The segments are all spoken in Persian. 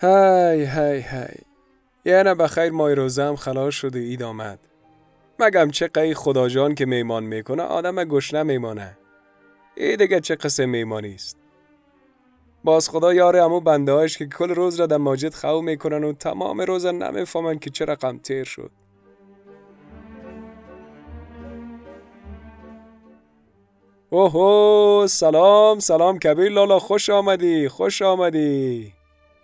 هی هی هی. یعنی بخیر مای روزه هم خلاص شد و اید آمد. مگم چه قی خدا جان که میمان می‌کنه آدم گشنه میمانه. ای دیگه چه قسم میمانی است. باز خدا یار امو بنده هاش که کل روز را در ماجد خو می‌کنن و تمام روز نمی‌فهمن که چه رقم تیر شد. اوهو سلام سلام کبیر لالا خوش آمدی خوش آمدی.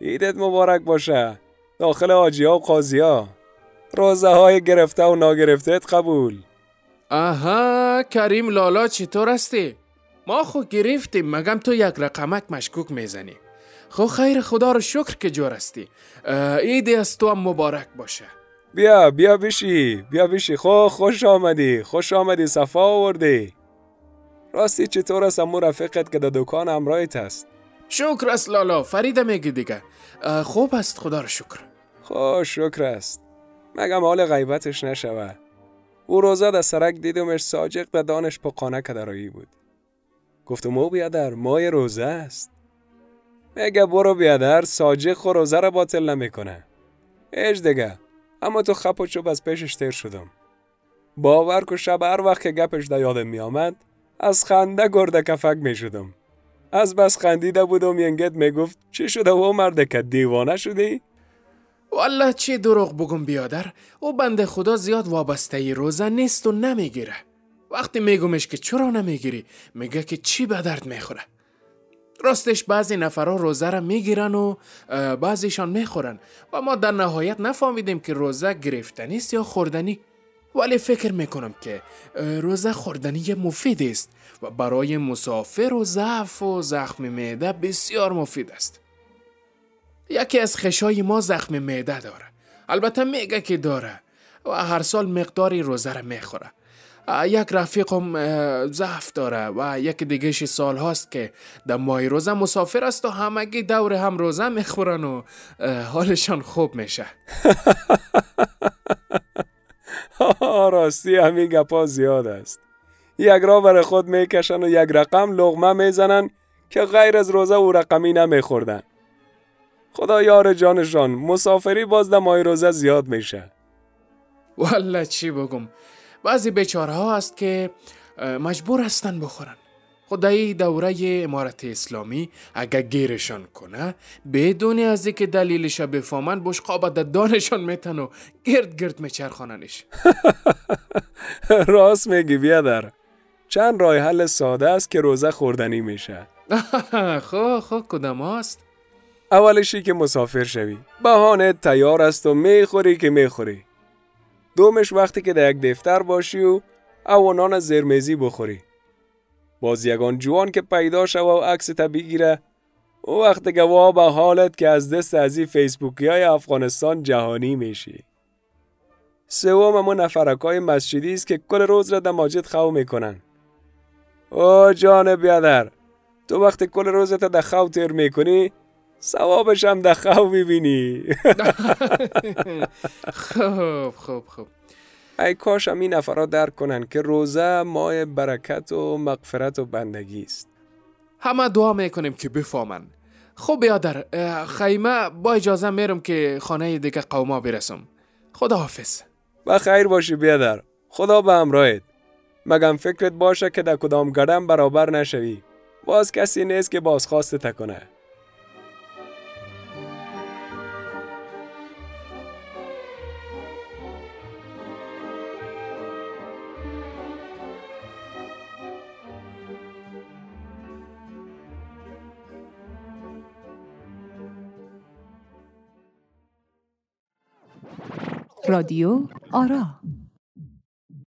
ایدت مبارک باشه. داخل آجی ها و قاضی ها روزه های گرفته و ناگرفتهت قبول. آها کریم لالا چطور هستی؟ ما خو گرفتیم مگم تو یک رقمک مشکوک می‌زنی. خو خیر خدا رو شکر که جور هستی. ایدی از تو هم مبارک باشه. بیا بیا بشی بیا بشی. خو خوش آمدی خوش آمدی صفا آوردی. راستی چطور است امو رفیقت که در دکان امرایت است شکر است لالا فریده میگی دیگه. خوب است خدا رو شکر. خوش شکر است. مگم حال غیبتش نشوه او روزه در سرک دیدمش ساجق در دانش پا قانه کدرایی بود. گفتم او بیادر مای روزه است. میگه برو بیادر ساجق و روزه را باطل نمی‌کنه. ایج دیگه اما تو خپ و چوب از پیشش تیر شدم. باور که شب هر وقت که گپش در یادم میآمد از خنده گرده کفک می شدم از بس خندیده بودم ینگت می‌گفت چی شده و مرده که دیوانه شدی؟ والله چی دروغ بگم بیادر او بنده خدا زیاد وابسته ای روزه نیست و نمی‌گیره. وقتی میگمش که چرا نمی‌گیری میگه که چی به درد می‌خوره. راستش بعضی نفرها روزه را می‌گیرن و بعضیشان می‌خورن. و ما در نهایت نفهمیدیم که روزه گرفتنی است یا خوردنی. ولی فکر می‌کنم که روزه خوردنی مفید است و برای مسافر و ضعف و زخم معده بسیار مفید است. یکی از خشای ما زخم معده داره. البته میگه که داره و هر سال مقداری روزه را می‌خوره. یک رفیقم ضعف داره و یک دیگهش سال هاست که در ماه روزه مسافر است و همگی دور هم روزه می‌خورن و حالشان خوب میشه. راستی همین گپا زیاد است. یک را برای خود می‌کشن و یک رقم لغمه می‌زنن که غیر از روزه او رقمی نمیخوردن. خدا یار جانشان مسافری باز در ماه روزه زیاد میشه. والا چی بگم. بعضی بیچاره ها هست که مجبور هستن بخورن. خدایی دوره امارت اسلامی اگه گیرشان کنه بدون از که دلیلش بفهمن بشقاب در دانشان میتن و گرد گرد میچرخاننش. راست میگی بیادر. چند راه حل ساده است که روزه خوردنی میشه. خو خو کدام هست اولشی که مسافر شوی. بهانه تیار است و می‌خوری که می‌خوری. دومش وقتی که در یک دفتر باشی و اوانان زرمیزی بخوری. باز یگان جوان که پیدا شوه و عکس تا بگیره او وقت گواه به حالت که از دست از این فیسبوکی های افغانستان جهانی میشی. سوم همون نفرکای مسجدی است که کل روز را در ماجد خو می‌کنن. او جان بیادر تو وقتی کل روزت در خو تیر می‌کنی ثوابش هم در خو می‌بینی. خوب خوب خوب ای کاش هم این نفرا درک کنن که روزه ماه برکت و مغفرت و بندگی است. همه دعا می‌کنیم که بفهمن خب بیادر خیمه با اجازه میرم که خانه دیگه قوما برسم. خدا حافظ. و خیر باشی بیادر. خدا به همراهت. مگم فکرت باشه که در کدام قدم برابر نشوی. باز کسی نیست که بازخواست تکنه رادیو آرا.